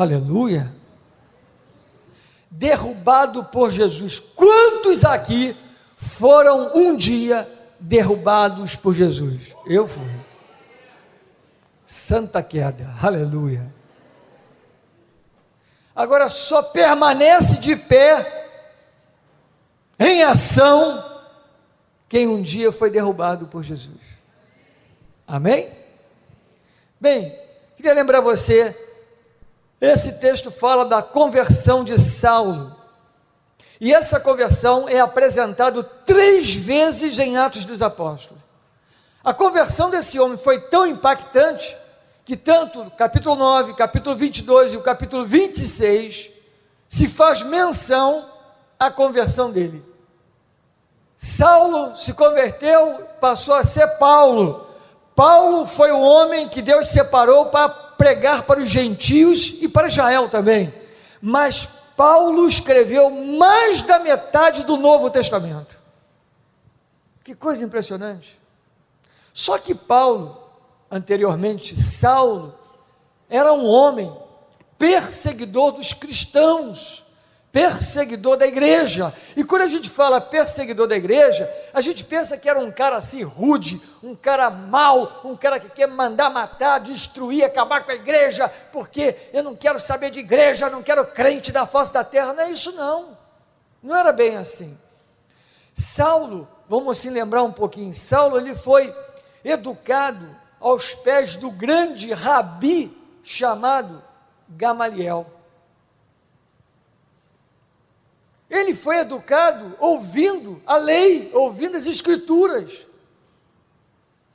Aleluia. Derrubado por Jesus. Quantos aqui foram um dia derrubados por Jesus? Eu fui. Santa queda. Aleluia. Agora só permanece de pé em ação quem um dia foi derrubado por Jesus. Amém? Bem, queria lembrar você, esse texto fala da conversão de Saulo. E essa conversão é apresentada três vezes em Atos dos Apóstolos. A conversão desse homem foi tão impactante que tanto capítulo 9, capítulo 22 e o capítulo 26 se faz menção à conversão dele. Saulo se converteu, passou a ser Paulo. Paulo foi o homem que Deus separou para pregar para os gentios e para Israel também. Mas Paulo escreveu mais da metade do Novo Testamento. Que coisa impressionante. Só que Paulo, anteriormente Saulo, era um homem perseguidor dos cristãos perseguidor da igreja. E quando a gente fala perseguidor da igreja, a gente pensa que era um cara assim rude, um cara mau, um cara que quer mandar matar, destruir, acabar com a igreja, porque eu não quero saber de igreja, não quero crente da face da terra. Não é isso não. Não era bem assim. Saulo, vamos assim lembrar um pouquinho, Saulo ele foi educado aos pés do grande rabi chamado Gamaliel. Ele foi educado ouvindo a lei, ouvindo as escrituras.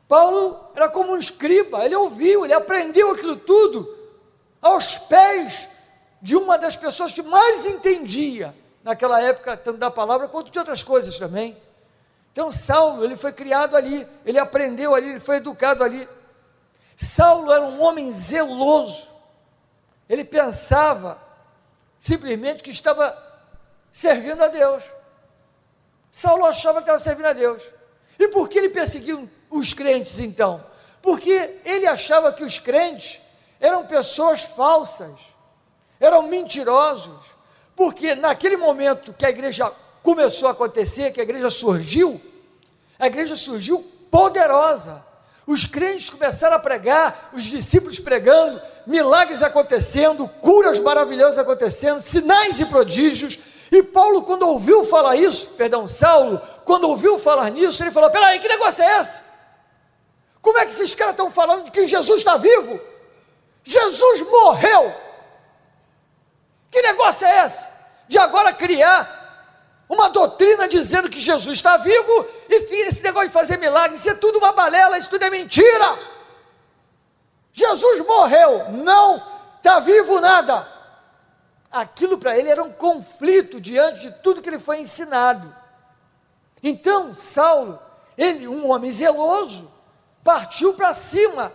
Paulo era como um escriba, ele ouviu, ele aprendeu aquilo tudo aos pés de uma das pessoas que mais entendia naquela época, tanto da palavra quanto de outras coisas também. Então, Saulo, ele foi criado ali, ele aprendeu ali, ele foi educado ali. Saulo era um homem zeloso, ele pensava simplesmente que estava servindo a Deus. Saulo achava que estava servindo a Deus. E por que ele perseguiu os crentes então? Porque ele achava que os crentes eram pessoas falsas, eram mentirosos. Porque naquele momento que a igreja começou a acontecer, que a igreja surgiu, a igreja surgiu poderosa. Os crentes começaram a pregar, os discípulos pregando, milagres acontecendo, curas maravilhosas acontecendo, sinais e prodígios, e Paulo, quando ouviu falar isso, perdão, Saulo, quando ouviu falar nisso, ele falou: peraí, que negócio é esse? Como é que esses caras estão falando de que Jesus está vivo? Jesus morreu! Que negócio é esse? De agora criar uma doutrina dizendo que Jesus está vivo e esse negócio de fazer milagre, isso é tudo uma balela, isso tudo é mentira. Jesus morreu, não está vivo nada aquilo para ele era um conflito diante de tudo que ele foi ensinado. Então, Saulo, ele, um homem zeloso, partiu para cima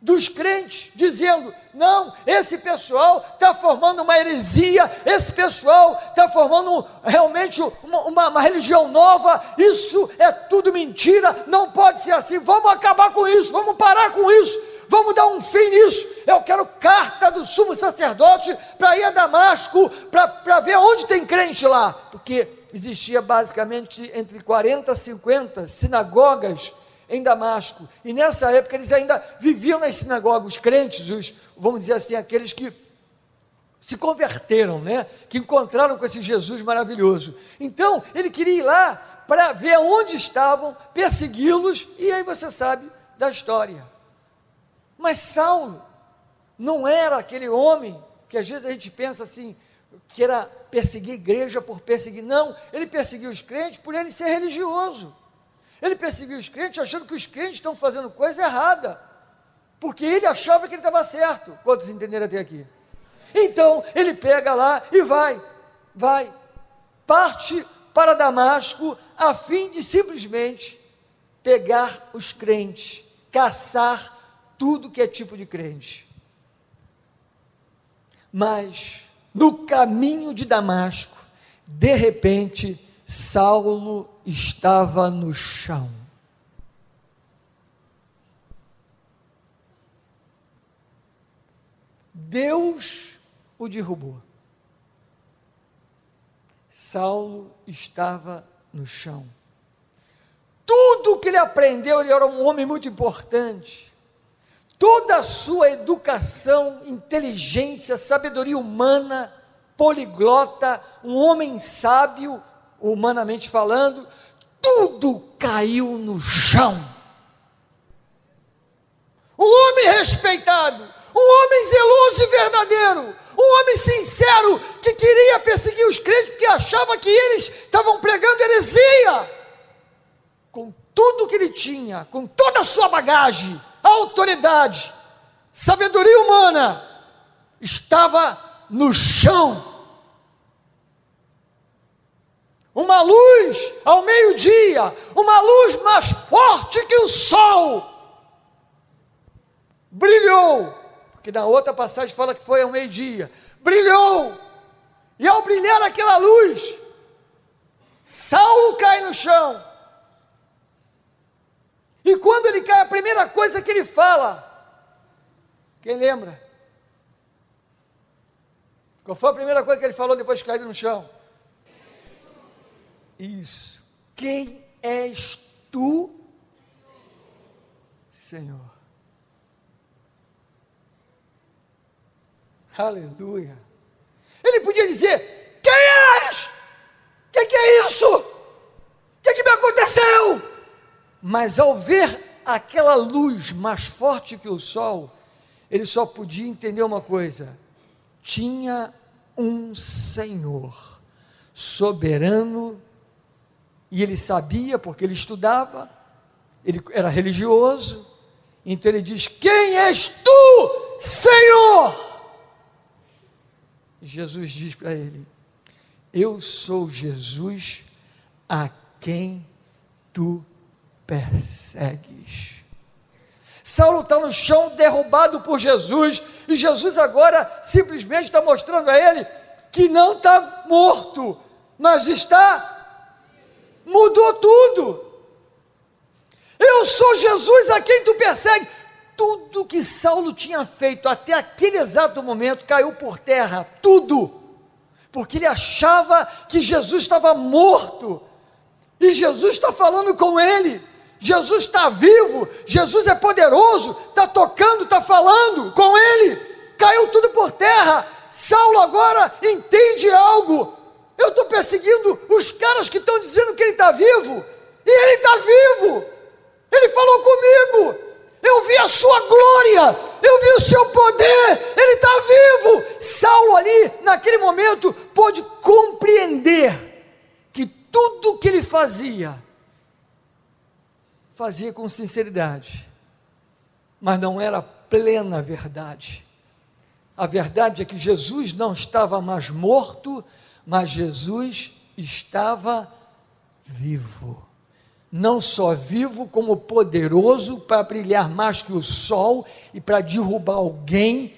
dos crentes, dizendo: não, esse pessoal está formando uma heresia, esse pessoal está formando realmente uma, uma, uma, religião nova, isso é tudo mentira, não pode ser assim, vamos acabar com isso, vamos parar com isso, vamos dar um fim nisso. Eu quero carta do sumo sacerdote para ir a Damasco, para ver onde tem crente lá, porque existia basicamente entre 40 e 50 sinagogas em Damasco, e nessa época eles ainda viviam nas sinagogas, os crentes, os, vamos dizer assim, aqueles que se converteram, né? que encontraram com esse Jesus maravilhoso. Então, ele queria ir lá para ver onde estavam, persegui-los, e aí você sabe da história. Mas Saulo não era aquele homem que às vezes a gente pensa assim, que era perseguir a igreja por perseguir. Não, ele perseguiu os crentes por ele ser religioso. Ele perseguiu os crentes achando que os crentes estão fazendo coisa errada. Porque ele achava que ele estava certo. Quantos entenderam até aqui? Então, ele pega lá e vai, vai, parte para Damasco a fim de simplesmente pegar os crentes, caçar tudo que é tipo de crente. Mas no caminho de Damasco, de repente, Saulo estava no chão. Deus o derrubou. Saulo estava no chão. Tudo que ele aprendeu, ele era um homem muito importante. Toda a sua educação, inteligência, sabedoria humana, poliglota, um homem sábio, humanamente falando, tudo caiu no chão. Um homem respeitado, um homem zeloso e verdadeiro, um homem sincero que queria perseguir os crentes porque achava que eles estavam pregando heresia. Com tudo que ele tinha, com toda a sua bagagem, autoridade, sabedoria humana, estava no chão. Uma luz ao meio-dia, uma luz mais forte que o sol, brilhou que na outra passagem fala que foi ao meio-dia, brilhou, e ao brilhar aquela luz, Saulo cai no chão. E quando ele cai, a primeira coisa que ele fala, quem lembra? Qual foi a primeira coisa que ele falou depois de cair no chão? Isso. Quem és tu, Senhor? Aleluia. Ele podia dizer: Quem és? O que, que, é isso? O que, que me aconteceu? Mas ao ver aquela luz mais forte que o sol, ele só podia entender uma coisa: tinha um Senhor soberano, e ele sabia, porque ele estudava, ele era religioso, então ele diz: Quem és tu, Senhor? Jesus diz para ele: Eu sou Jesus a quem tu persegues. Saulo está no chão, derrubado por Jesus, e Jesus agora simplesmente está mostrando a ele que não está morto, mas está. Mudou tudo. Eu sou Jesus a quem tu persegues tudo que Saulo tinha feito até aquele exato momento caiu por terra, tudo, porque ele achava que Jesus estava morto, e Jesus está falando com ele, Jesus está vivo, Jesus é poderoso, está tocando, está falando com ele, caiu tudo por terra. Saulo agora entende algo. Eu estou perseguindo os caras que estão dizendo que ele está vivo, e ele está vivo, ele falou comigo, eu vi a sua glória, eu vi o seu poder, ele está vivo. Saulo, ali, naquele momento, pôde compreender que tudo que ele fazia, fazia com sinceridade, mas não era plena verdade. A verdade é que Jesus não estava mais morto, mas Jesus estava vivo não só vivo, como poderoso para brilhar mais que o sol e para derrubar alguém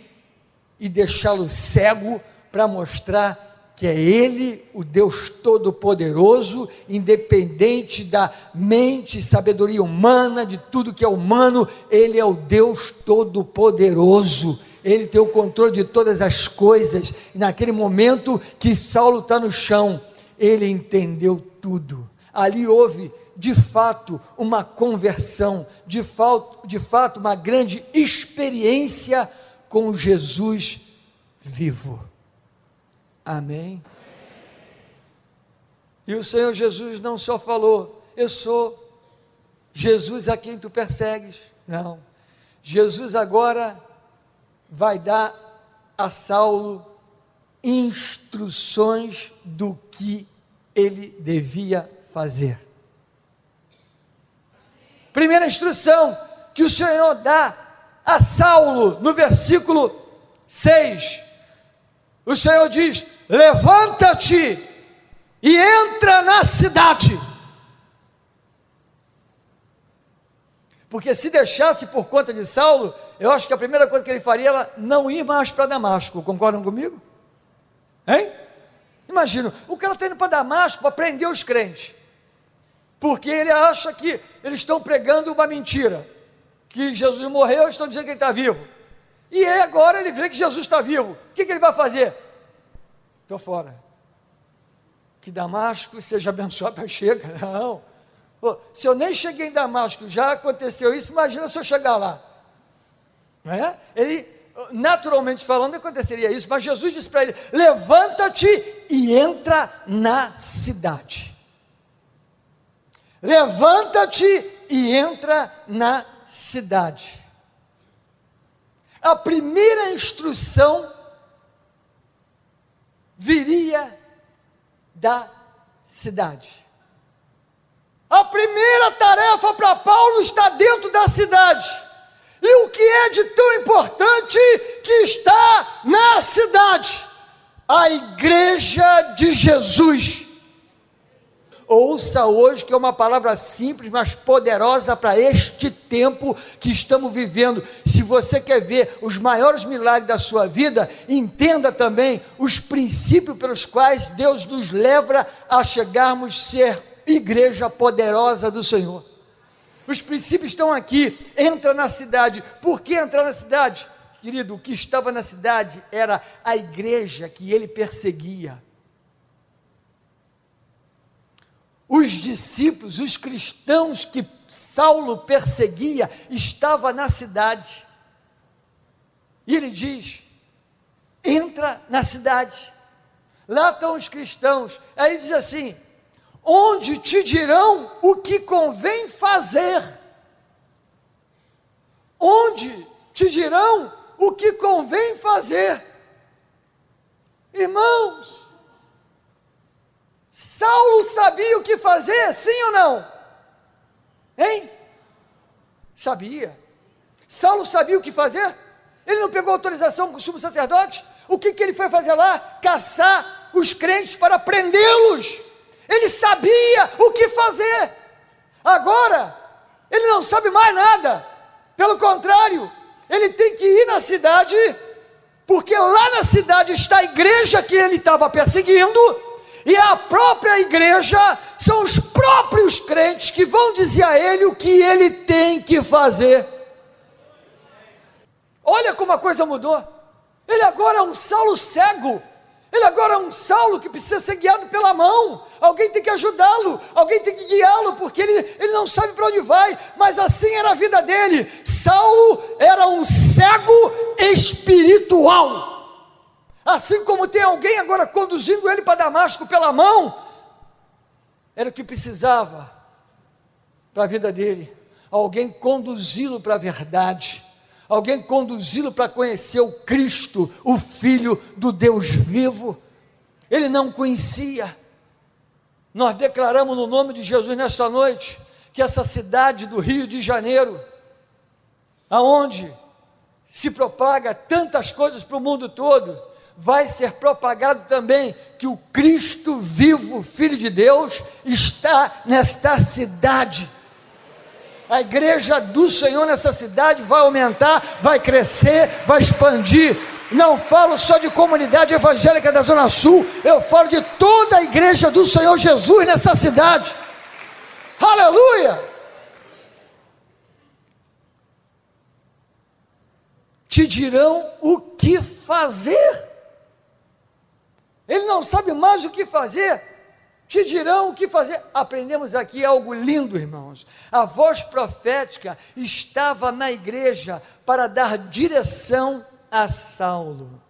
e deixá-lo cego para mostrar que é Ele, o Deus Todo-Poderoso, independente da mente, sabedoria humana, de tudo que é humano, Ele é o Deus Todo-Poderoso. Ele tem o controle de todas as coisas. E naquele momento que Saulo está no chão, ele entendeu tudo. Ali houve de fato uma conversão, de fato, de fato uma grande experiência com Jesus vivo. Amém? E o Senhor Jesus não só falou, eu sou Jesus a quem tu persegues. Não. Jesus agora vai dar a Saulo instruções do que ele devia fazer. Primeira instrução que o Senhor dá a Saulo no versículo 6. O Senhor diz: Levanta-te e entra na cidade. Porque se deixasse por conta de Saulo, eu acho que a primeira coisa que ele faria era não ir mais para Damasco. Concordam comigo? Hein? Imagina, o cara está indo para Damasco para prender os crentes porque ele acha que eles estão pregando uma mentira, que Jesus morreu, estão dizendo que ele está vivo. E aí agora ele vê que Jesus está vivo. O que, que ele vai fazer? Estou fora. Que Damasco seja abençoado para chega. Não. Pô, se eu nem cheguei em Damasco, já aconteceu isso, imagina se eu chegar lá. Não é? Ele, naturalmente falando, aconteceria isso, mas Jesus disse para ele: levanta-te e entra na cidade. Levanta-te e entra na cidade. A primeira instrução viria da cidade. A primeira tarefa para Paulo está dentro da cidade. E o que é de tão importante que está na cidade? A igreja de Jesus. Ouça hoje que é uma palavra simples, mas poderosa para este tempo que estamos vivendo. Se você quer ver os maiores milagres da sua vida, entenda também os princípios pelos quais Deus nos leva a chegarmos a ser igreja poderosa do Senhor. Os princípios estão aqui. Entra na cidade. Por que entrar na cidade? Querido, o que estava na cidade era a igreja que ele perseguia. Os discípulos, os cristãos que Saulo perseguia, estavam na cidade. E ele diz: entra na cidade. Lá estão os cristãos. Aí ele diz assim: onde te dirão o que convém fazer. Onde te dirão o que convém fazer. Irmãos, Saulo sabia o que fazer, sim ou não? Hein? Sabia. Saulo sabia o que fazer? Ele não pegou autorização com o sumo sacerdote? O que, que ele foi fazer lá? Caçar os crentes para prendê-los. Ele sabia o que fazer. Agora, ele não sabe mais nada. Pelo contrário, ele tem que ir na cidade, porque lá na cidade está a igreja que ele estava perseguindo e a própria igreja são os próprios crentes que vão dizer a ele o que ele tem que fazer. Olha como a coisa mudou. Ele agora é um Saulo cego. Ele agora é um Saulo que precisa ser guiado pela mão. Alguém tem que ajudá-lo, alguém tem que guiá-lo, porque ele, ele não sabe para onde vai. Mas assim era a vida dele. Saulo era um cego espiritual. Assim como tem alguém agora conduzindo ele para Damasco pela mão, era o que precisava para a vida dele. Alguém conduzi-lo para a verdade, alguém conduzi-lo para conhecer o Cristo, o Filho do Deus vivo. Ele não conhecia. Nós declaramos no nome de Jesus nesta noite que essa cidade do Rio de Janeiro, aonde se propaga tantas coisas para o mundo todo, vai ser propagado também que o Cristo vivo, Filho de Deus, está nesta cidade. A igreja do Senhor nessa cidade vai aumentar, vai crescer, vai expandir. Não falo só de comunidade evangélica da Zona Sul, eu falo de toda a igreja do Senhor Jesus nessa cidade. Aleluia! Te dirão o que fazer. Ele não sabe mais o que fazer. Te dirão o que fazer. Aprendemos aqui algo lindo, irmãos. A voz profética estava na igreja para dar direção a Saulo.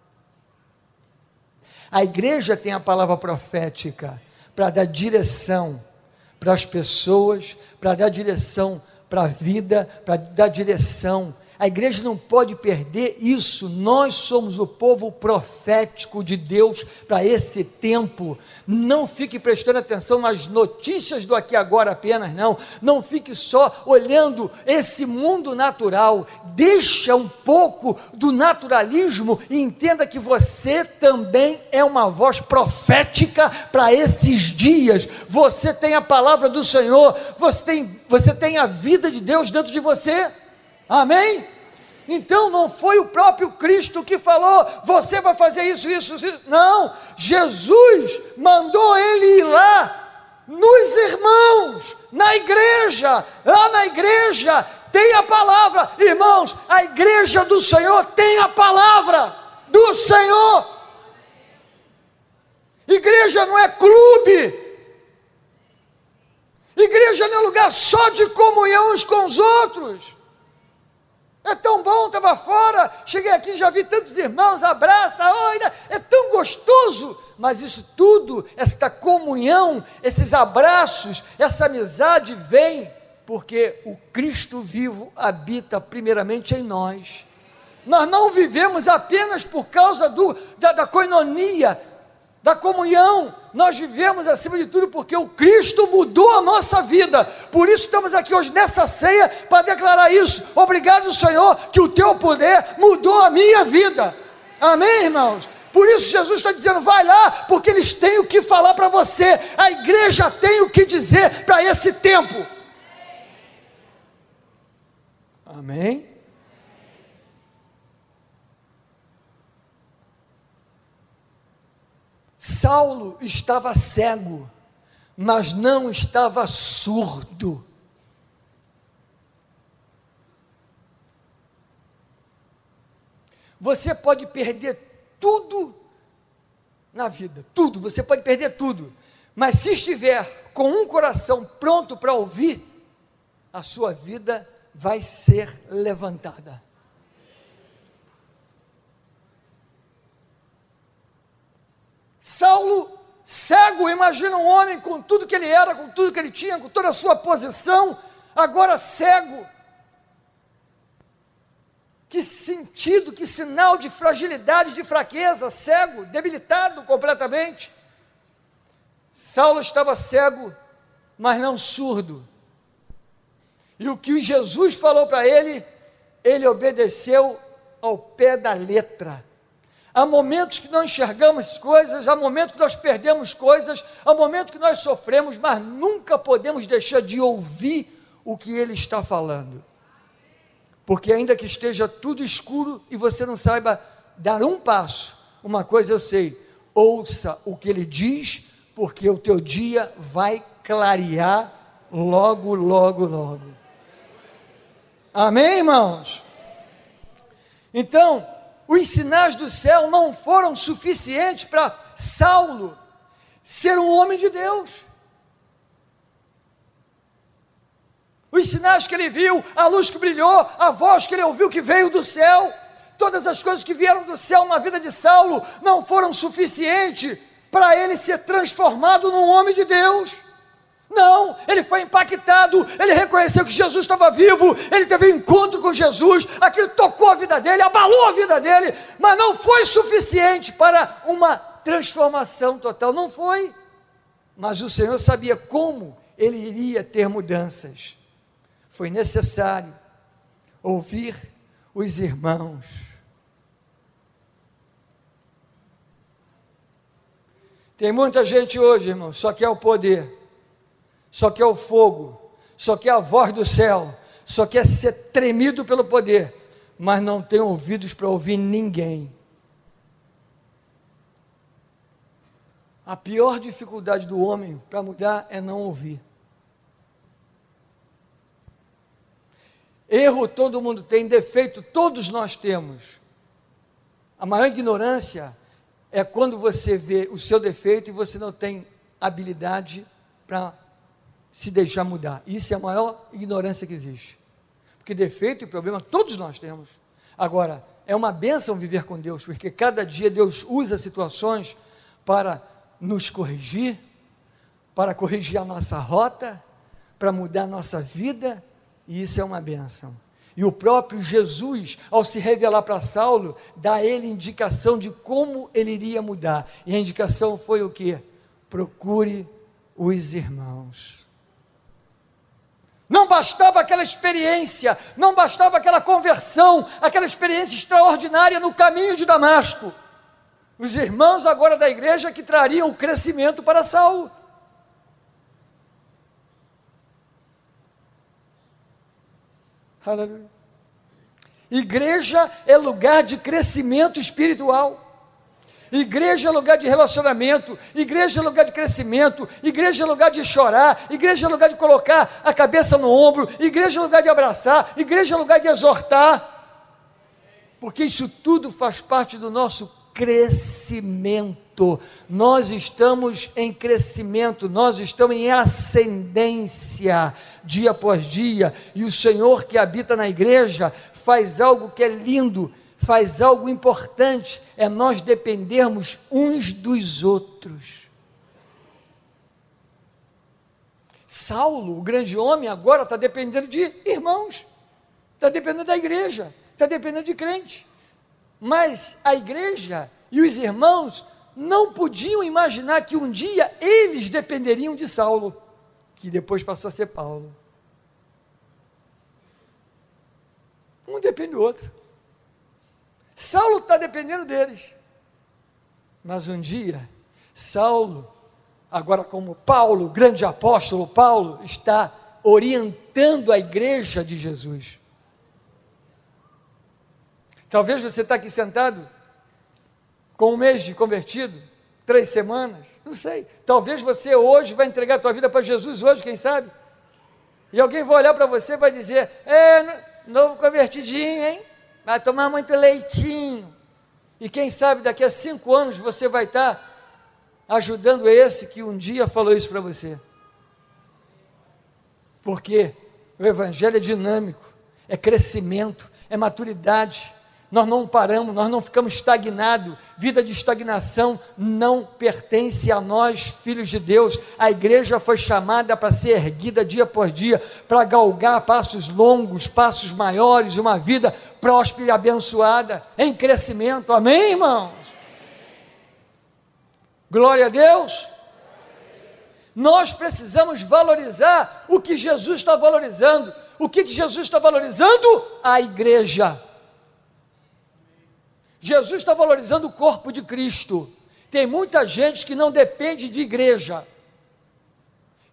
A igreja tem a palavra profética para dar direção para as pessoas, para dar direção para a vida, para dar direção a igreja não pode perder isso. Nós somos o povo profético de Deus para esse tempo. Não fique prestando atenção nas notícias do aqui agora apenas, não. Não fique só olhando esse mundo natural. Deixa um pouco do naturalismo e entenda que você também é uma voz profética para esses dias. Você tem a palavra do Senhor, você tem, você tem a vida de Deus dentro de você. Amém? Então não foi o próprio Cristo que falou, você vai fazer isso, isso, isso. Não, Jesus mandou ele ir lá, nos irmãos, na igreja, lá na igreja, tem a palavra. Irmãos, a igreja do Senhor tem a palavra do Senhor. Igreja não é clube. Igreja não é lugar só de comunhão uns com os outros. É tão bom, estava fora, cheguei aqui, já vi tantos irmãos, abraça, oi, é tão gostoso. Mas isso tudo, esta comunhão, esses abraços, essa amizade vem porque o Cristo vivo habita primeiramente em nós. Nós não vivemos apenas por causa do, da, da coinonia, da comunhão. Nós vivemos acima de tudo porque o Cristo mudou a nossa vida. Por isso estamos aqui hoje nessa ceia para declarar isso. Obrigado, Senhor, que o teu poder mudou a minha vida. Amém, irmãos? Por isso Jesus está dizendo: vai lá, porque eles têm o que falar para você. A igreja tem o que dizer para esse tempo. Amém? Saulo estava cego, mas não estava surdo. Você pode perder tudo na vida, tudo, você pode perder tudo, mas se estiver com um coração pronto para ouvir, a sua vida vai ser levantada. Saulo, cego, imagina um homem com tudo que ele era, com tudo que ele tinha, com toda a sua posição, agora cego. Que sentido, que sinal de fragilidade, de fraqueza, cego, debilitado completamente. Saulo estava cego, mas não surdo. E o que Jesus falou para ele, ele obedeceu ao pé da letra. Há momentos que não enxergamos coisas, há momentos que nós perdemos coisas, há momentos que nós sofremos, mas nunca podemos deixar de ouvir o que Ele está falando. Porque, ainda que esteja tudo escuro e você não saiba dar um passo, uma coisa eu sei: ouça o que Ele diz, porque o teu dia vai clarear logo, logo, logo. Amém, irmãos? Então, os sinais do céu não foram suficientes para Saulo ser um homem de Deus. Os sinais que ele viu, a luz que brilhou, a voz que ele ouviu que veio do céu, todas as coisas que vieram do céu na vida de Saulo não foram suficientes para ele ser transformado num homem de Deus. Não, ele foi impactado, ele reconheceu que Jesus estava vivo, ele teve um encontro com Jesus, aquilo tocou a vida dele, abalou a vida dele, mas não foi suficiente para uma transformação total, não foi. Mas o Senhor sabia como ele iria ter mudanças. Foi necessário ouvir os irmãos. Tem muita gente hoje, irmão, só quer o poder só quer o fogo, só quer a voz do céu, só quer ser tremido pelo poder, mas não tem ouvidos para ouvir ninguém. A pior dificuldade do homem para mudar é não ouvir. Erro todo mundo tem, defeito todos nós temos. A maior ignorância é quando você vê o seu defeito e você não tem habilidade para se deixar mudar. Isso é a maior ignorância que existe. Porque defeito e problema todos nós temos. Agora, é uma bênção viver com Deus, porque cada dia Deus usa situações para nos corrigir, para corrigir a nossa rota, para mudar a nossa vida, e isso é uma bênção. E o próprio Jesus, ao se revelar para Saulo, dá a ele indicação de como ele iria mudar. E a indicação foi o que? Procure os irmãos. Não bastava aquela experiência, não bastava aquela conversão, aquela experiência extraordinária no caminho de Damasco. Os irmãos agora da igreja que trariam o crescimento para Saul. Aleluia. Igreja é lugar de crescimento espiritual. Igreja é lugar de relacionamento, igreja é lugar de crescimento, igreja é lugar de chorar, igreja é lugar de colocar a cabeça no ombro, igreja é lugar de abraçar, igreja é lugar de exortar, porque isso tudo faz parte do nosso crescimento. Nós estamos em crescimento, nós estamos em ascendência dia após dia, e o Senhor que habita na igreja faz algo que é lindo, faz algo importante, é nós dependermos uns dos outros. Saulo, o grande homem, agora está dependendo de irmãos, está dependendo da igreja, está dependendo de crente. Mas a igreja e os irmãos não podiam imaginar que um dia eles dependeriam de Saulo, que depois passou a ser Paulo. Um depende do outro. Saulo está dependendo deles. Mas um dia, Saulo, agora como Paulo, grande apóstolo Paulo, está orientando a igreja de Jesus. Talvez você está aqui sentado com um mês de convertido, três semanas, não sei. Talvez você hoje vai entregar a tua vida para Jesus hoje, quem sabe? E alguém vai olhar para você e vai dizer: É, novo convertidinho, hein? Vai tomar muito leitinho. E quem sabe daqui a cinco anos você vai estar ajudando esse que um dia falou isso para você. Porque o Evangelho é dinâmico, é crescimento, é maturidade nós não paramos, nós não ficamos estagnados. Vida de estagnação não pertence a nós, filhos de Deus. A igreja foi chamada para ser erguida dia por dia, para galgar passos longos, passos maiores, uma vida próspera e abençoada, em crescimento. Amém, irmãos? Glória a Deus. Nós precisamos valorizar o que Jesus está valorizando. O que, que Jesus está valorizando? A igreja. Jesus está valorizando o corpo de Cristo. Tem muita gente que não depende de igreja.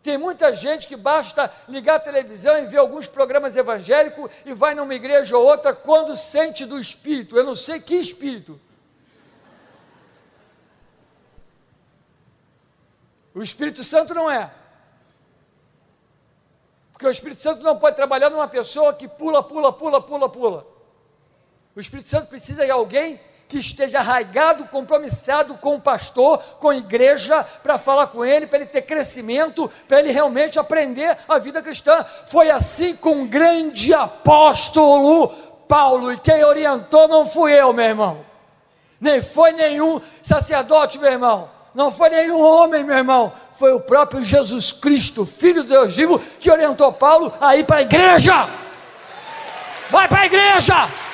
Tem muita gente que basta ligar a televisão e ver alguns programas evangélicos e vai numa igreja ou outra quando sente do Espírito. Eu não sei que Espírito. O Espírito Santo não é. Porque o Espírito Santo não pode trabalhar numa pessoa que pula, pula, pula, pula, pula. O Espírito Santo precisa de alguém que esteja arraigado, compromissado com o pastor, com a igreja, para falar com ele, para ele ter crescimento, para ele realmente aprender a vida cristã. Foi assim com o grande apóstolo Paulo, e quem orientou não fui eu, meu irmão, nem foi nenhum sacerdote, meu irmão, não foi nenhum homem, meu irmão, foi o próprio Jesus Cristo, Filho de Deus vivo, que orientou Paulo a ir para a igreja. Vai para a igreja!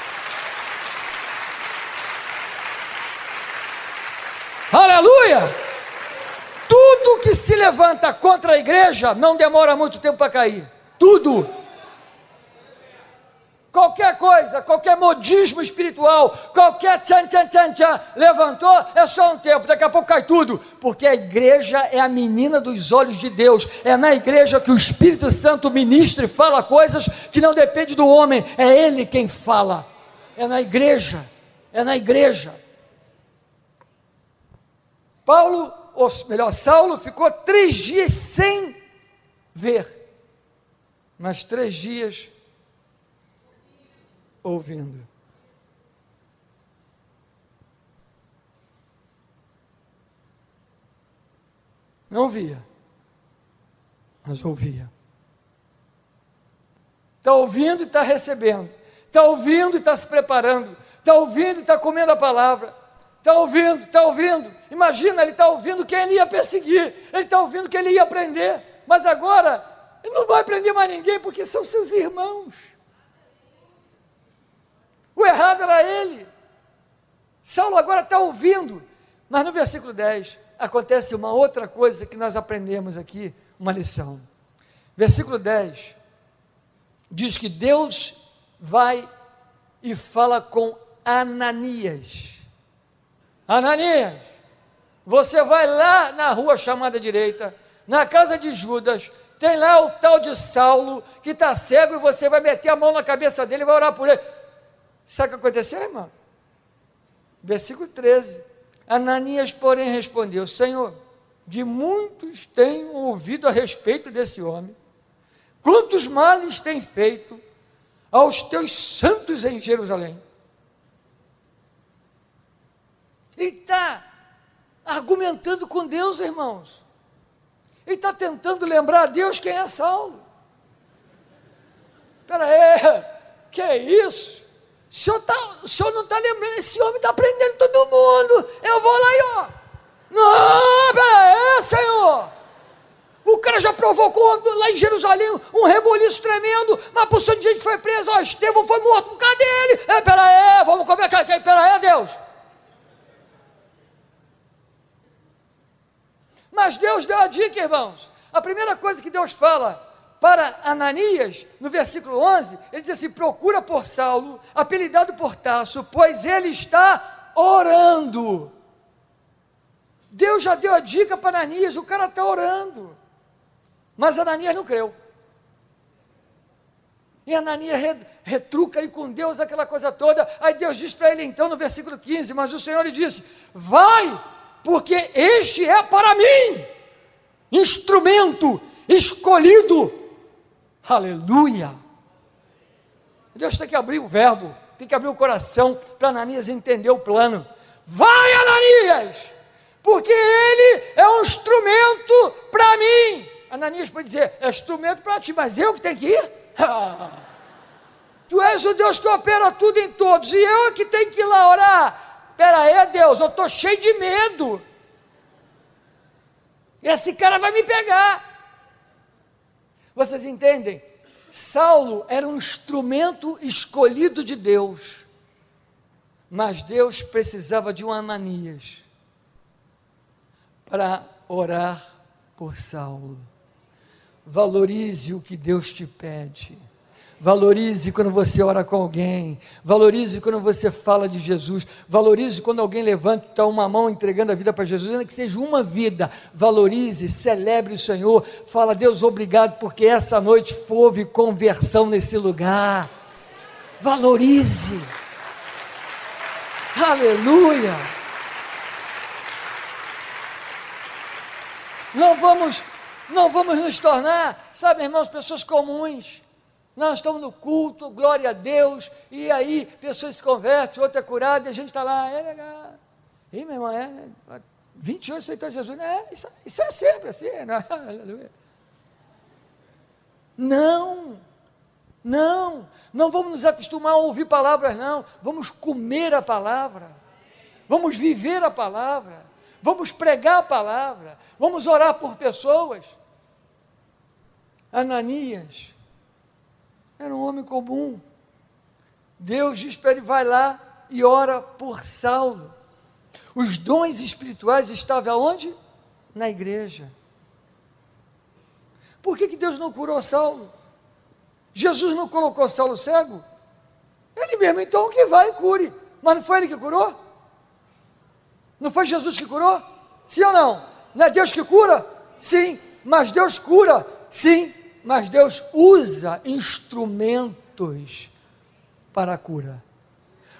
Aleluia! Tudo que se levanta contra a igreja não demora muito tempo para cair. Tudo. Qualquer coisa, qualquer modismo espiritual, qualquer tchan, tchan, tchan, tchan, levantou, é só um tempo, daqui a pouco cai tudo, porque a igreja é a menina dos olhos de Deus, é na igreja que o Espírito Santo ministra e fala coisas que não depende do homem, é Ele quem fala, é na igreja, é na igreja. Paulo, ou melhor, Saulo ficou três dias sem ver, mas três dias ouvindo. Não via, mas ouvia. Está ouvindo e está recebendo. Está ouvindo e está se preparando. Está ouvindo e está comendo a palavra. Está ouvindo, está ouvindo. Imagina, ele está ouvindo que ele ia perseguir, ele está ouvindo que ele ia aprender, mas agora ele não vai aprender mais ninguém porque são seus irmãos. O errado era ele. Saulo agora está ouvindo, mas no versículo 10 acontece uma outra coisa que nós aprendemos aqui, uma lição. Versículo 10 diz que Deus vai e fala com Ananias. Ananias, você vai lá na rua chamada direita, na casa de Judas, tem lá o tal de Saulo, que está cego, e você vai meter a mão na cabeça dele e vai orar por ele. Sabe o que aconteceu, irmão? Versículo 13. Ananias, porém, respondeu: Senhor, de muitos tenho ouvido a respeito desse homem, quantos males tem feito aos teus santos em Jerusalém. Ele está argumentando com Deus, irmãos. Ele está tentando lembrar a Deus quem é Saulo. Espera aí, que é isso? O senhor, tá, o senhor não está lembrando, esse homem está prendendo todo mundo. Eu vou lá e ó. Não, espera aí, Senhor. O cara já provocou lá em Jerusalém um reboliço tremendo, uma porção de gente foi presa, ó, Estevão foi morto, cadê ele? É, pera aí, vamos comer, pera aí, Deus. Mas Deus deu a dica, irmãos. A primeira coisa que Deus fala para Ananias, no versículo 11, ele diz assim: procura por Saulo, apelidado por Tasso, pois ele está orando. Deus já deu a dica para Ananias, o cara está orando. Mas Ananias não creu. E Ananias retruca aí com Deus aquela coisa toda. Aí Deus diz para ele então no versículo 15: Mas o Senhor lhe disse: Vai, porque este é para mim instrumento escolhido Aleluia! Deus tem que abrir o verbo, tem que abrir o coração para Ananias entender o plano. Vai, Ananias! Porque ele é um instrumento para mim. Ananias pode dizer: é instrumento para ti, mas eu que tenho que ir? tu és o Deus que opera tudo em todos, e eu que tenho que ir lá orar. Espera aí, Deus, eu estou cheio de medo. Esse cara vai me pegar. Vocês entendem? Saulo era um instrumento escolhido de Deus, mas Deus precisava de um Ananias para orar por Saulo. Valorize o que Deus te pede. Valorize quando você ora com alguém. Valorize quando você fala de Jesus. Valorize quando alguém levanta uma mão entregando a vida para Jesus, ainda que seja uma vida. Valorize, celebre o Senhor. Fala, Deus, obrigado, porque essa noite houve conversão nesse lugar. Valorize. Aleluia. Não vamos, não vamos nos tornar, sabe, irmãos, pessoas comuns nós estamos no culto, glória a Deus, e aí pessoas se convertem, outra é curada, e a gente está lá, é legal. E meu irmão, é, 28 aceitou Jesus. É, isso, isso é sempre assim, né? aleluia. Não, não, não vamos nos acostumar a ouvir palavras, não. Vamos comer a palavra, vamos viver a palavra, vamos pregar a palavra, vamos orar por pessoas. Ananias, era um homem comum. Deus diz para ele: vai lá e ora por Saulo. Os dons espirituais estavam aonde? Na igreja. Por que, que Deus não curou Saulo? Jesus não colocou Saulo cego? Ele mesmo, então que vai e cure. Mas não foi ele que curou? Não foi Jesus que curou? Sim ou não? Não é Deus que cura? Sim. Mas Deus cura? Sim mas Deus usa instrumentos para a cura.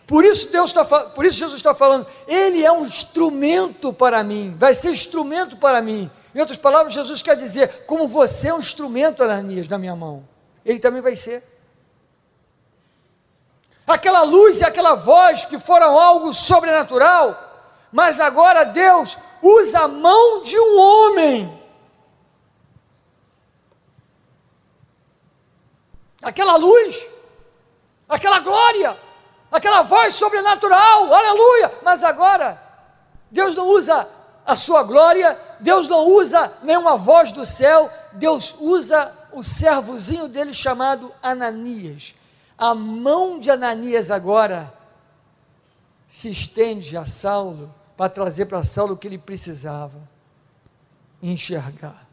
Por isso Deus está, por isso Jesus está falando, Ele é um instrumento para mim, vai ser instrumento para mim. Em outras palavras, Jesus quer dizer, como você é um instrumento, Ananias, na minha mão, Ele também vai ser. Aquela luz e aquela voz que foram algo sobrenatural, mas agora Deus usa a mão de um homem aquela luz, aquela glória, aquela voz sobrenatural, aleluia. Mas agora, Deus não usa a sua glória, Deus não usa nenhuma voz do céu, Deus usa o servozinho dele chamado Ananias. A mão de Ananias agora se estende a Saulo para trazer para Saulo o que ele precisava enxergar.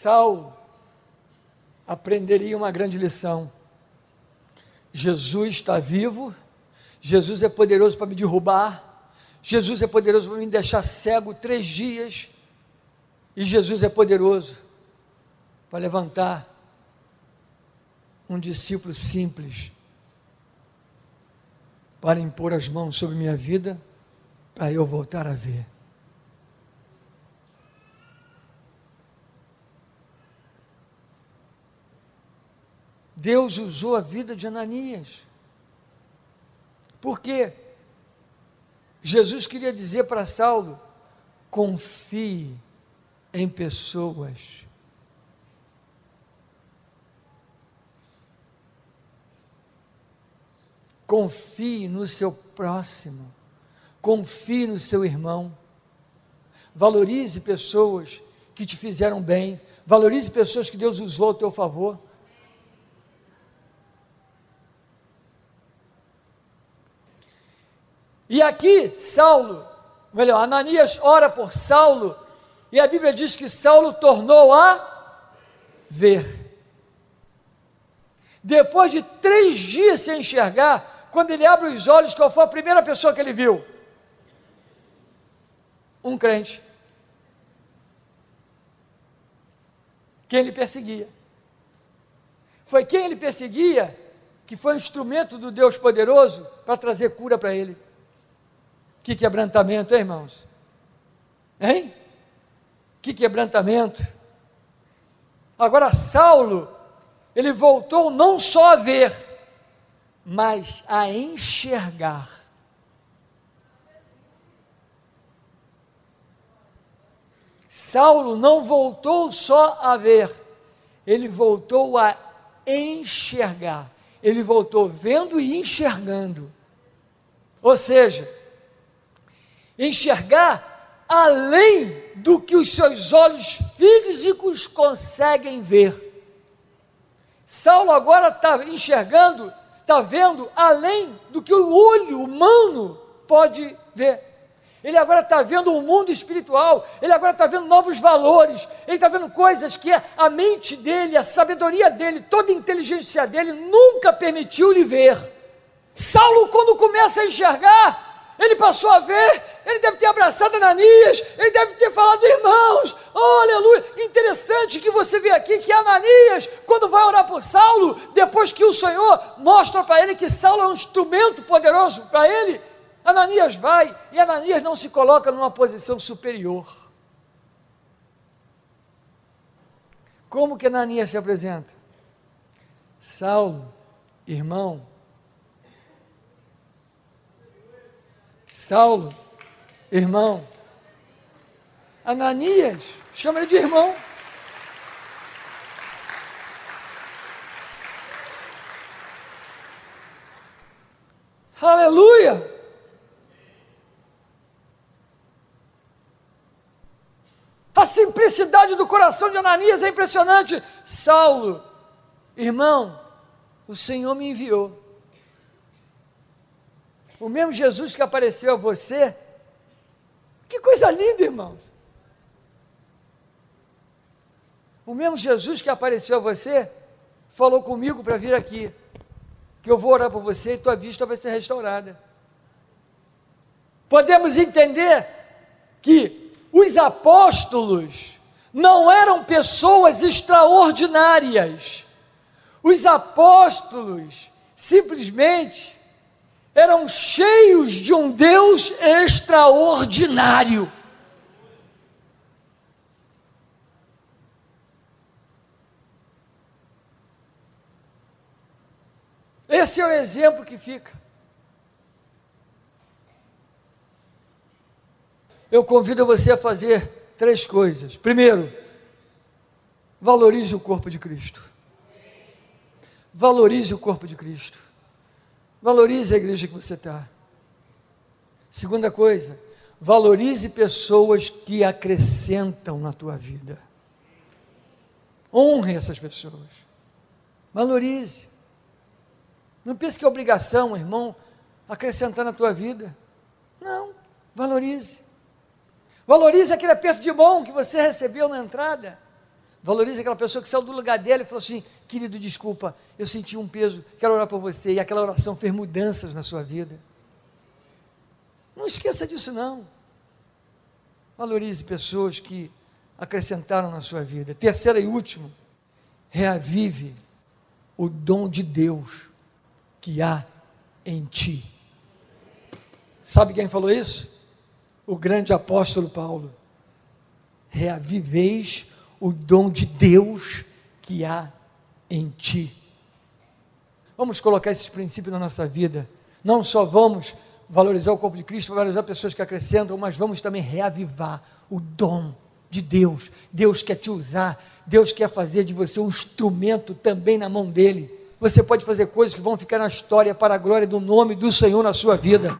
Saulo aprenderia uma grande lição. Jesus está vivo, Jesus é poderoso para me derrubar, Jesus é poderoso para me deixar cego três dias, e Jesus é poderoso para levantar um discípulo simples para impor as mãos sobre minha vida para eu voltar a ver. Deus usou a vida de Ananias. Porque Jesus queria dizer para Saulo: confie em pessoas. Confie no seu próximo. Confie no seu irmão. Valorize pessoas que te fizeram bem. Valorize pessoas que Deus usou a teu favor. E aqui, Saulo, melhor, Ananias ora por Saulo, e a Bíblia diz que Saulo tornou a ver. Depois de três dias sem enxergar, quando ele abre os olhos, qual foi a primeira pessoa que ele viu? Um crente. Quem ele perseguia. Foi quem ele perseguia que foi um instrumento do Deus poderoso para trazer cura para ele. Que quebrantamento, hein, irmãos? Hein? Que quebrantamento. Agora, Saulo, ele voltou não só a ver, mas a enxergar. Saulo não voltou só a ver, ele voltou a enxergar. Ele voltou vendo e enxergando. Ou seja, enxergar além do que os seus olhos físicos conseguem ver. Saulo agora está enxergando, está vendo além do que o olho humano pode ver. Ele agora está vendo um mundo espiritual, ele agora está vendo novos valores, ele está vendo coisas que a mente dele, a sabedoria dele, toda a inteligência dele nunca permitiu-lhe ver. Saulo, quando começa a enxergar, ele passou a ver, ele deve ter abraçado Ananias, ele deve ter falado, irmãos, oh, aleluia. Interessante que você vê aqui que Ananias, quando vai orar por Saulo, depois que o Senhor mostra para ele que Saulo é um instrumento poderoso para ele, Ananias vai e Ananias não se coloca numa posição superior. Como que Ananias se apresenta? Saulo, irmão, Saulo, irmão. Ananias, chama ele de irmão. Aleluia! A simplicidade do coração de Ananias é impressionante. Saulo, irmão, o Senhor me enviou o mesmo Jesus que apareceu a você. Que coisa linda, irmãos. O mesmo Jesus que apareceu a você falou comigo para vir aqui, que eu vou orar por você e tua vista vai ser restaurada. Podemos entender que os apóstolos não eram pessoas extraordinárias. Os apóstolos simplesmente eram cheios de um Deus extraordinário. Esse é o exemplo que fica. Eu convido você a fazer três coisas. Primeiro, valorize o corpo de Cristo. Valorize o corpo de Cristo. Valorize a igreja que você está. Segunda coisa, valorize pessoas que acrescentam na tua vida. Honre essas pessoas. Valorize. Não pense que é obrigação, irmão, acrescentar na tua vida. Não, valorize. Valorize aquele aperto de mão que você recebeu na entrada. Valorize aquela pessoa que saiu do lugar dela e falou assim: querido, desculpa, eu senti um peso, quero orar por você. E aquela oração fez mudanças na sua vida. Não esqueça disso, não. Valorize pessoas que acrescentaram na sua vida. Terceira e última, reavive o dom de Deus que há em ti. Sabe quem falou isso? O grande apóstolo Paulo. Reaviveis o dom de Deus que há em ti. Vamos colocar esses princípios na nossa vida. Não só vamos valorizar o corpo de Cristo, valorizar pessoas que acrescentam, mas vamos também reavivar o dom de Deus. Deus quer te usar, Deus quer fazer de você um instrumento também na mão dele. Você pode fazer coisas que vão ficar na história para a glória do nome do Senhor na sua vida.